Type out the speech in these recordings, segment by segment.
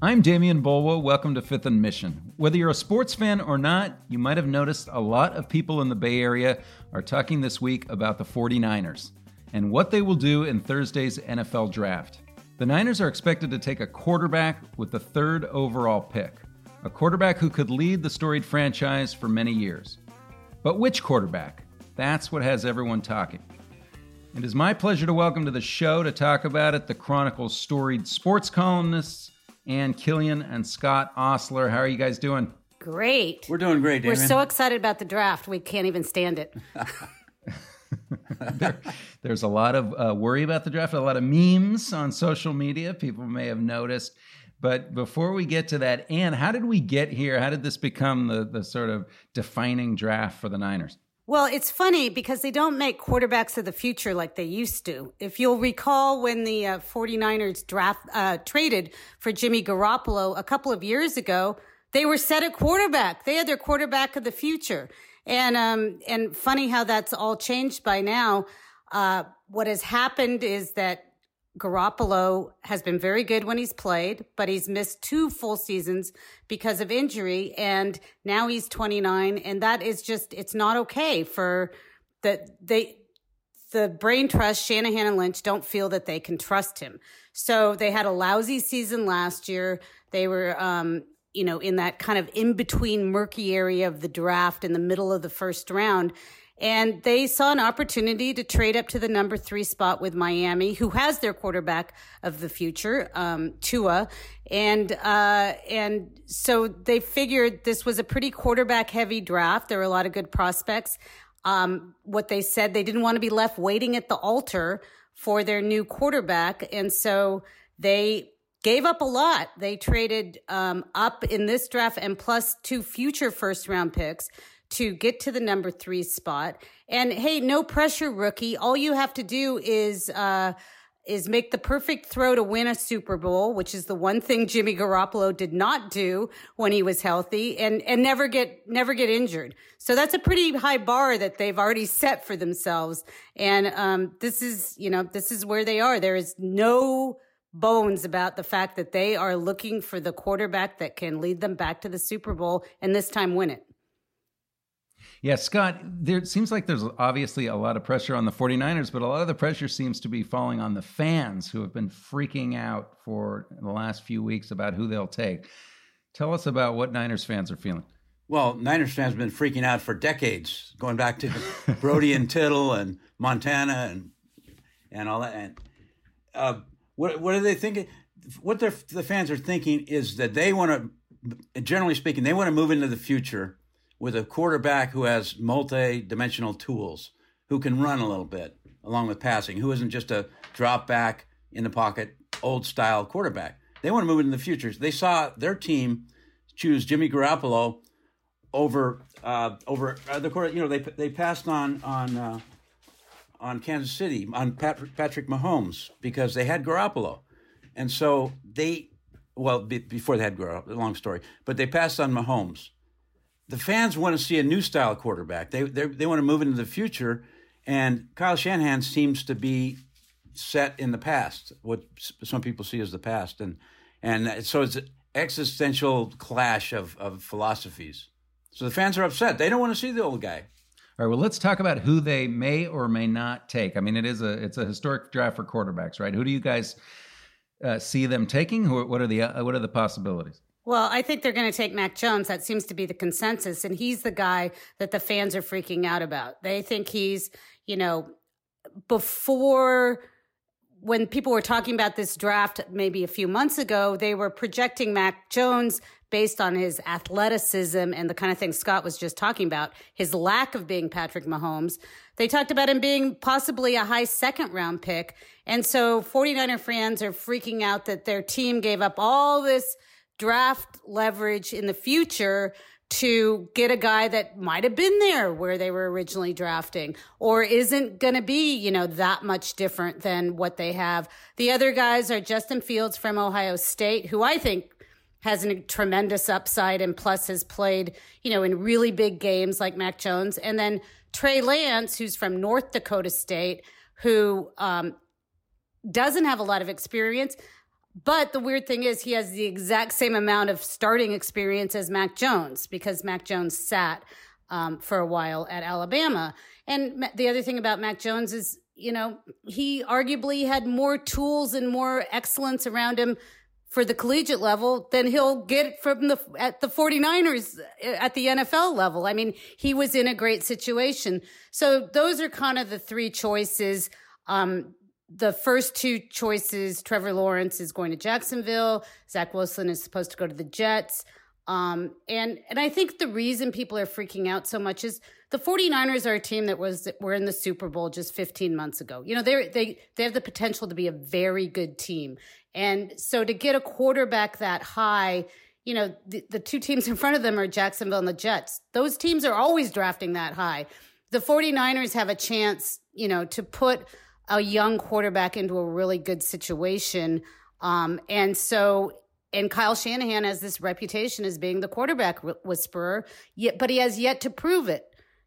I'm Demian Bulwa. Welcome to Fifth and Mission. Whether you're a sports fan or not, you might have noticed a lot of people in the Bay Area are talking this week about the 49ers and what they will do in Thursday's NFL draft. The Niners are expected to take a quarterback with the third overall pick, a quarterback who could lead the storied franchise for many years. But which quarterback? That's what has everyone talking. It is my pleasure to welcome to the show to talk about it the Chronicle's storied sports columnists, Ann Killion and Scott Ostler. How are you guys doing? Great. We're doing great, We're so excited about the draft. We can't even stand it. there, there's a lot of uh, worry about the draft, a lot of memes on social media. People may have noticed. But before we get to that, Ann, how did we get here? How did this become the, the sort of defining draft for the Niners? Well, it's funny because they don't make quarterbacks of the future like they used to. If you'll recall when the uh, 49ers draft uh, traded for Jimmy Garoppolo a couple of years ago, they were set at quarterback. They had their quarterback of the future. And um, and funny how that's all changed by now. Uh, what has happened is that Garoppolo has been very good when he's played, but he's missed two full seasons because of injury. And now he's 29. And that is just, it's not okay for the, they, the brain trust, Shanahan and Lynch don't feel that they can trust him. So they had a lousy season last year. They were, um, you know, in that kind of in between murky area of the draft in the middle of the first round. And they saw an opportunity to trade up to the number three spot with Miami, who has their quarterback of the future, um, Tua. And, uh, and so they figured this was a pretty quarterback heavy draft. There were a lot of good prospects. Um, what they said, they didn't want to be left waiting at the altar for their new quarterback. And so they gave up a lot. They traded, um, up in this draft and plus two future first round picks to get to the number three spot. And hey, no pressure, rookie. All you have to do is uh, is make the perfect throw to win a Super Bowl, which is the one thing Jimmy Garoppolo did not do when he was healthy, and and never get never get injured. So that's a pretty high bar that they've already set for themselves. And um, this is you know this is where they are. There is no bones about the fact that they are looking for the quarterback that can lead them back to the Super Bowl and this time win it. Yeah, Scott, there seems like there's obviously a lot of pressure on the 49ers, but a lot of the pressure seems to be falling on the fans who have been freaking out for the last few weeks about who they'll take. Tell us about what Niners fans are feeling. Well, Niners fans have been freaking out for decades, going back to Brodie and Tittle and Montana and and all that. And uh, what what are they thinking? What the fans are thinking is that they want to, generally speaking, they want to move into the future with a quarterback who has multi-dimensional tools, who can run a little bit along with passing, who isn't just a drop back in the pocket, old style quarterback. They want to move into the future. They saw their team choose Jimmy Garoppolo over uh, over the quarter. You know, they they passed on on uh, on Kansas City on Pat, Patrick Mahomes because they had Garoppolo, and so they well be, before they had Garoppolo. Long story, but they passed on Mahomes the fans want to see a new style quarterback. They they want to move into the future, and Kyle Shanahan seems to be set in the past, what some people see as the past, and and so it's an existential clash of of philosophies. So the fans are upset. They don't want to see the old guy. All right. Well, let's talk about who they may or may not take. I mean, it is a it's a historic draft for quarterbacks, right? Who do you guys uh, see them taking? Who, what are the uh, what are the possibilities? Well, I think they're going to take Mac Jones. That seems to be the consensus. And he's the guy that the fans are freaking out about. They think he's, you know, before when people were talking about this draft maybe a few months ago, they were projecting Mac Jones based on his athleticism and the kind of thing Scott was just talking about, his lack of being Patrick Mahomes. They talked about him being possibly a high second round pick. And so 49er fans are freaking out that their team gave up all this draft leverage in the future to get a guy that might have been there where they were originally drafting or isn't going to be, you know, that much different than what they have. The other guys are Justin Fields from Ohio State, who I think has a tremendous upside and plus has played, you know, in really big games like Mac Jones. And then Trey Lance, who's from North Dakota State, who um, doesn't have a lot of experience, but the weird thing is, he has the exact same amount of starting experience as Mac Jones because Mac Jones sat um, for a while at Alabama. And the other thing about Mac Jones is, you know, he arguably had more tools and more excellence around him for the collegiate level than he'll get from the at the 49ers uh, at the NFL level. I mean, he was in a great situation. So those are kind of the three choices. Um, the first two choices, Trevor Lawrence is going to Jacksonville. Zach Wilson is supposed to go to the Jets. Um, and and I think the reason people are freaking out so much is the 49ers are a team that was were in the Super Bowl just 15 months ago. You know, they they they have the potential to be a very good team. And so to get a quarterback that high, you know, the, the two teams in front of them are Jacksonville and the Jets. Those teams are always drafting that high. The 49ers have a chance, you know, to put a young quarterback into a really good situation. Um, and so, and Kyle Shanahan has this reputation as being the quarterback whisperer, yet, but he has yet to prove it.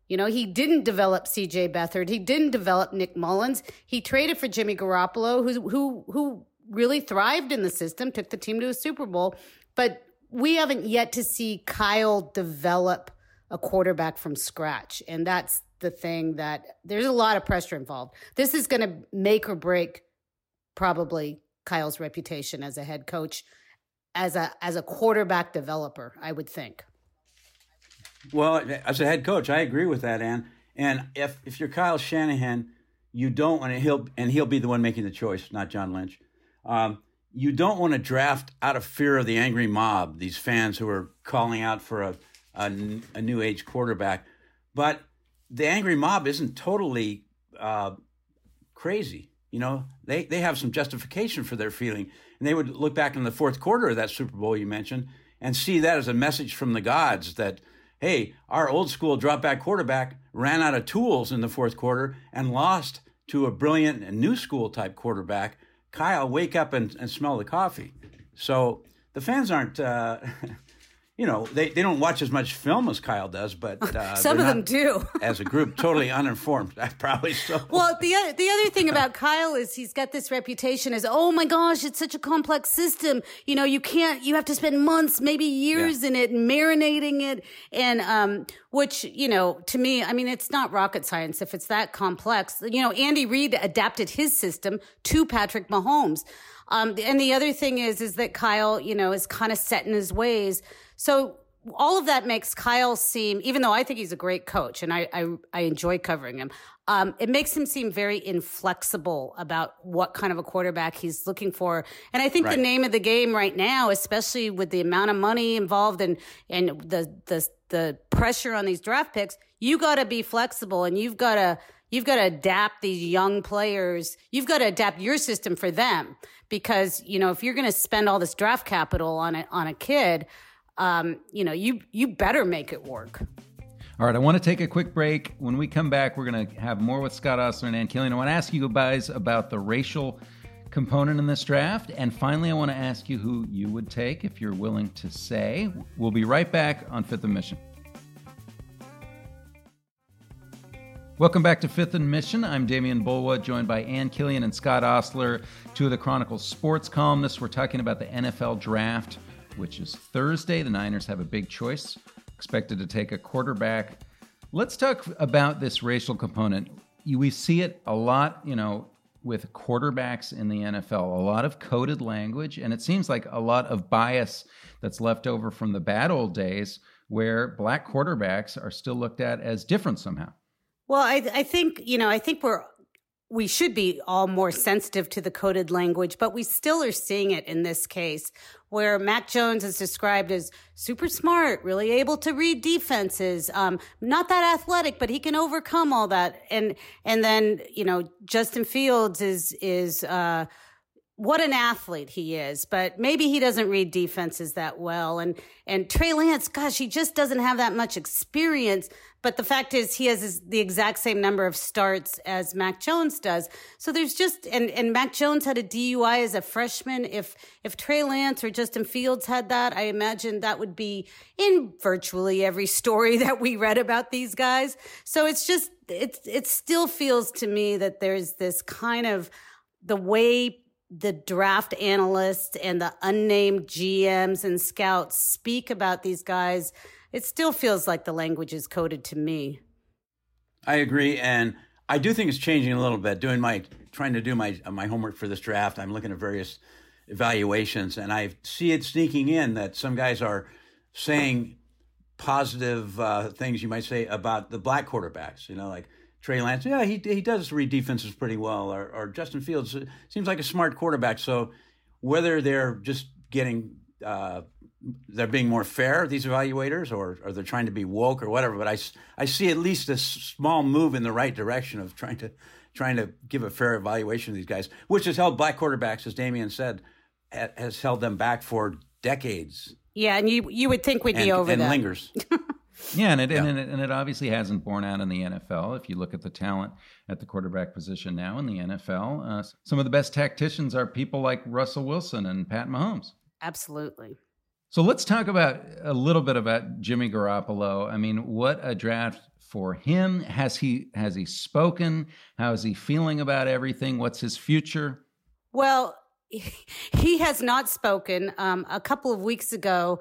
You know, he didn't develop CJ Beathard. He didn't develop Nick Mullens. He traded for Jimmy Garoppolo, who, who, who really thrived in the system, took the team to a Super Bowl. But we haven't yet to see Kyle develop a quarterback from scratch. And that's the thing that there's a lot of pressure involved. This is going to make or break probably Kyle's reputation as a head coach, as a as a quarterback developer. I would think. Well, as a head coach, I agree with that, Ann. And if if you're Kyle Shanahan, you don't want to he'll and he'll be the one making the choice, not John Lynch. Um, you don't want to draft out of fear of the angry mob, these fans who are calling out for a, a, a new age quarterback. But the angry mob isn't totally uh, crazy. You know, they, they have some justification for their feeling. And they would look back in the fourth quarter of that Super Bowl you mentioned and see that as a message from the gods that, hey, our old school drop back quarterback ran out of tools in the fourth quarter and lost to a brilliant and new school type quarterback. Kyle, wake up and, and smell the coffee. So the fans aren't. Uh, you know, they, they don't watch as much film as Kyle does, but uh, some of them do. as a group, totally uninformed. I probably so. Well, the other, the other thing about Kyle is he's got this reputation as, oh my gosh, it's such a complex system. You know, you can't, you have to spend months, maybe years yeah. in it, marinating it, and um, which you know, to me, I mean, it's not rocket science if it's that complex. You know, Andy Reid adapted his system to Patrick Mahomes. Um, and the other thing is, is that Kyle, you know, is kind of set in his ways. So all of that makes Kyle seem, even though I think he's a great coach and I, I, I enjoy covering him, um, it makes him seem very inflexible about what kind of a quarterback he's looking for. And I think right. the name of the game right now, especially with the amount of money involved and, and the, the, the pressure on these draft picks, you got to be flexible and you've got to, you've got to adapt these young players. You've got to adapt your system for them because you know if you're going to spend all this draft capital on a on a kid, um, you know you you better make it work. All right, I want to take a quick break. When we come back, we're going to have more with Scott Ostler and Ann Killion. I want to ask you guys about the racial component in this draft. And finally, I want to ask you who you would take if you're willing to say. We'll be right back on Fifth and Mission. Welcome back to Fifth and Mission. I'm Demian Bulwa, joined by Ann Killion and Scott Ostler, two of the Chronicle's sports columnists. We're talking about the NFL draft, which is Thursday. The Niners have a big choice, expected to take a quarterback. Let's talk about this racial component. We see it a lot, you know, with quarterbacks in the NFL, a lot of coded language, and it seems like a lot of bias that's left over from the bad old days where black quarterbacks are still looked at as different somehow. Well, I, I think, you know, I think we're, we should be all more sensitive to the coded language, but we still are seeing it in this case where Mac Jones is described as super smart, really able to read defenses, um, not that athletic, but he can overcome all that. And, and then, you know, Justin Fields is, is, uh, what an athlete he is, but maybe he doesn't read defenses that well. And and Trey Lance, gosh, he just doesn't have that much experience. But the fact is, he has the exact same number of starts as Mac Jones does. So there's just and and Mac Jones had a DUI as a freshman. If if Trey Lance or Justin Fields had that, I imagine that would be in virtually every story that we read about these guys. So it's just it it still feels to me that there's this kind of the way the draft analysts and the unnamed GMs and scouts speak about these guys, it still feels like the language is coded to me. I agree, and I do think it's changing a little bit. Doing my trying to do my my homework for this draft, I'm looking at various evaluations, and I see it sneaking in that some guys are saying positive uh, things you might say about the black quarterbacks. You know, like Trey Lance. Yeah, he he does read defenses pretty well, or, or Justin Fields seems like a smart quarterback. So whether they're just getting uh, they're being more fair, these evaluators, or, or they're trying to be woke or whatever. But I, I see at least a small move in the right direction of trying to trying to give a fair evaluation of these guys, which has held black quarterbacks, as Demian said, has held them back for decades. Yeah, and you you would think we'd and, be over and that. lingers. Yeah, and it, yeah. And, it, and it obviously hasn't borne out in the NFL. If you look at the talent at the quarterback position now in the NFL, uh, some of the best tacticians are people like Russell Wilson and Pat Mahomes. Absolutely. So let's talk about a little bit about Jimmy Garoppolo. I mean, what a draft for him. Has he has he spoken? How is he feeling about everything? What's his future? Well, he has not spoken. Um, a couple of weeks ago,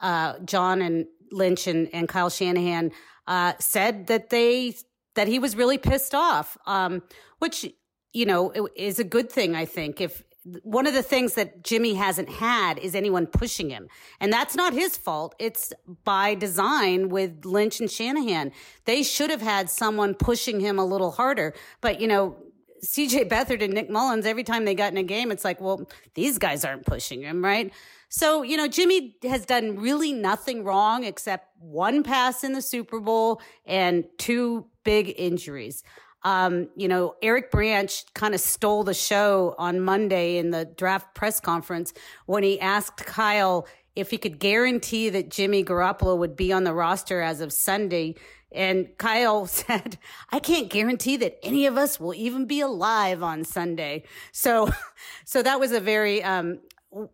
uh, John and Lynch and, and Kyle Shanahan uh, said that they that he was really pissed off, um, which you know is a good thing. I think if one of the things that Jimmy hasn't had is anyone pushing him. And that's not his fault. It's by design with Lynch and Shanahan. They should have had someone pushing him a little harder. But, you know, CJ Beathard and Nick Mullens, every time they got in a game, it's like, well, these guys aren't pushing him, right? So, you know, Jimmy has done really nothing wrong except one pass in the Super Bowl and two big injuries. Um, you know, Eric Branch kind of stole the show on Monday in the draft press conference when he asked Kyle if he could guarantee that Jimmy Garoppolo would be on the roster as of Sunday. And Kyle said, I can't guarantee that any of us will even be alive on Sunday. So, so that was a very, um,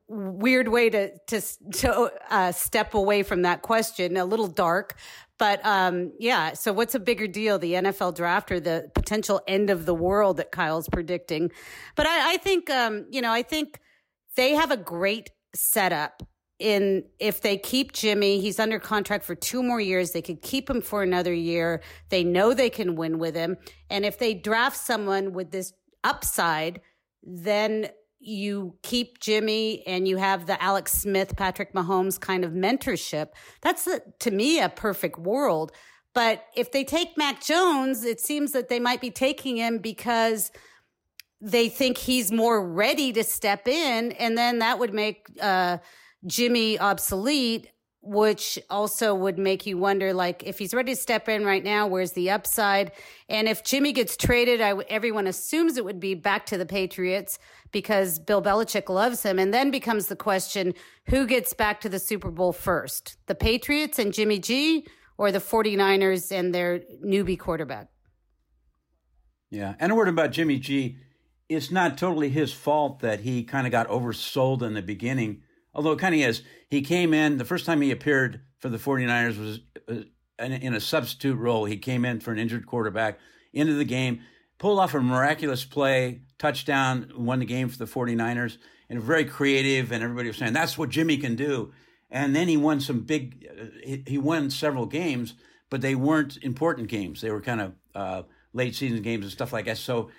weird way to to to uh, step away from that question. A little dark, but um, yeah. So what's a bigger deal, the NFL draft or the potential end of the world that Kyle's predicting? But I, I think um, you know I think they have a great setup. In if they keep Jimmy, he's under contract for two more years. They could keep him for another year. They know they can win with him. And if they draft someone with this upside, then you keep Jimmy and you have the Alex Smith, Patrick Mahomes kind of mentorship. That's a, to me a perfect world. But if they take Mac Jones, it seems that they might be taking him because they think he's more ready to step in, and then that would make uh, Jimmy obsolete which also would make you wonder like if he's ready to step in right now where's the upside? And if jimmy gets traded I, everyone assumes it would be back to the patriots because bill belichick loves him. And then becomes the question who gets back to the super bowl first the patriots and jimmy g or the 49ers and their newbie quarterback? Yeah and a word about jimmy g. It's not totally his fault that he kind of got oversold in the beginning although it kind of is. He came in, the first time he appeared for the 49ers was uh, in a substitute role. He came in for an injured quarterback into the game, pulled off a miraculous play, touchdown, won the game for the 49ers, and very creative. And everybody was saying, that's what Jimmy can do. And then he won some big, uh, he won several games, but they weren't important games. They were kind of uh, late season games and stuff like that. So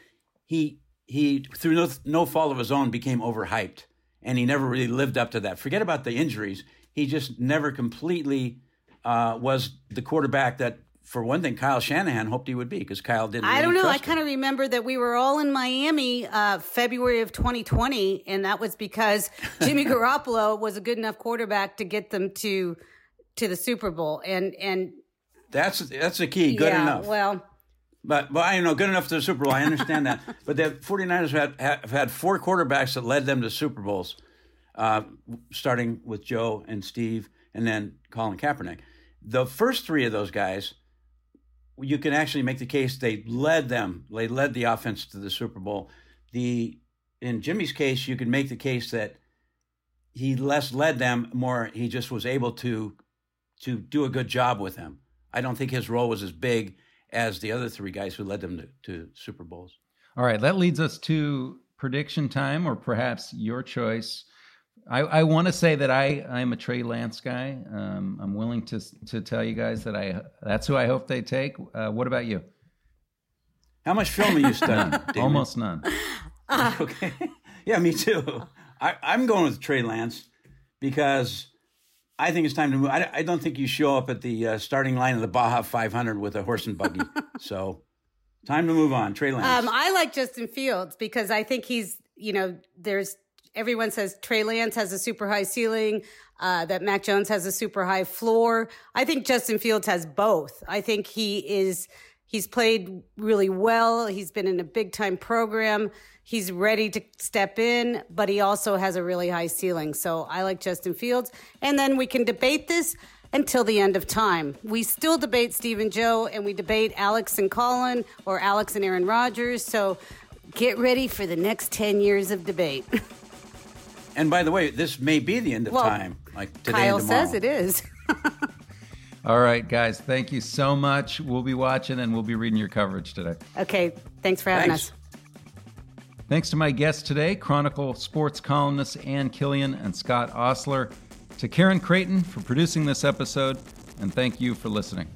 he, he, through no, no fault of his own, became overhyped and he never really lived up to that. Forget about the injuries; he just never completely uh, was the quarterback that, for one thing, Kyle Shanahan hoped he would be because Kyle didn't. Really I don't know. I kind of remember that we were all in Miami uh, February of 2020, and that was because Jimmy Garoppolo was a good enough quarterback to get them to to the Super Bowl, and and that's that's the key. Good yeah, enough. Well. But, but I know good enough to the Super Bowl. I understand that. But the 49ers have, have had four quarterbacks that led them to Super Bowls, uh, starting with Joe and Steve and then Colin Kaepernick. The first three of those guys, you can actually make the case they led them. They led the offense to the Super Bowl. The in Jimmy's case, you can make the case that he less led them, more he just was able to to do a good job with them. I don't think his role was as big as the other three guys who led them to, to Super Bowls. All right, that leads us to prediction time, or perhaps your choice. I, I want to say that I I'm a Trey Lance guy. Um, I'm willing to to tell you guys that I that's who I hope they take. Uh, what about you? How much film are you studying? Almost none. okay. Yeah, me too. I, I'm going with Trey Lance because I think it's time to move. I, I don't think you show up at the uh, starting line of the Baja 500 with a horse and buggy. so time to move on. Trey Lance. Um, I like Justin Fields because I think he's, you know, there's everyone says Trey Lance has a super high ceiling, uh, that Mac Jones has a super high floor. I think Justin Fields has both. I think he is, he's played really well. He's been in a big time program. He's ready to step in, but he also has a really high ceiling. So I like Justin Fields. And then we can debate this until the end of time. We still debate Steve and Joe, and we debate Alex and Colin or Alex and Aaron Rodgers. So get ready for the next 10 years of debate. and by the way, this may be the end of Well, time. Like today Kyle and tomorrow. says it is. All right, guys. Thank you so much. We'll be watching and we'll be reading your coverage today. okay, thanks for having Thanks. us. Thanks to my guests today, Chronicle sports columnists Ann Killion and Scott Ostler, to Karen Creighton for producing this episode, and thank you for listening.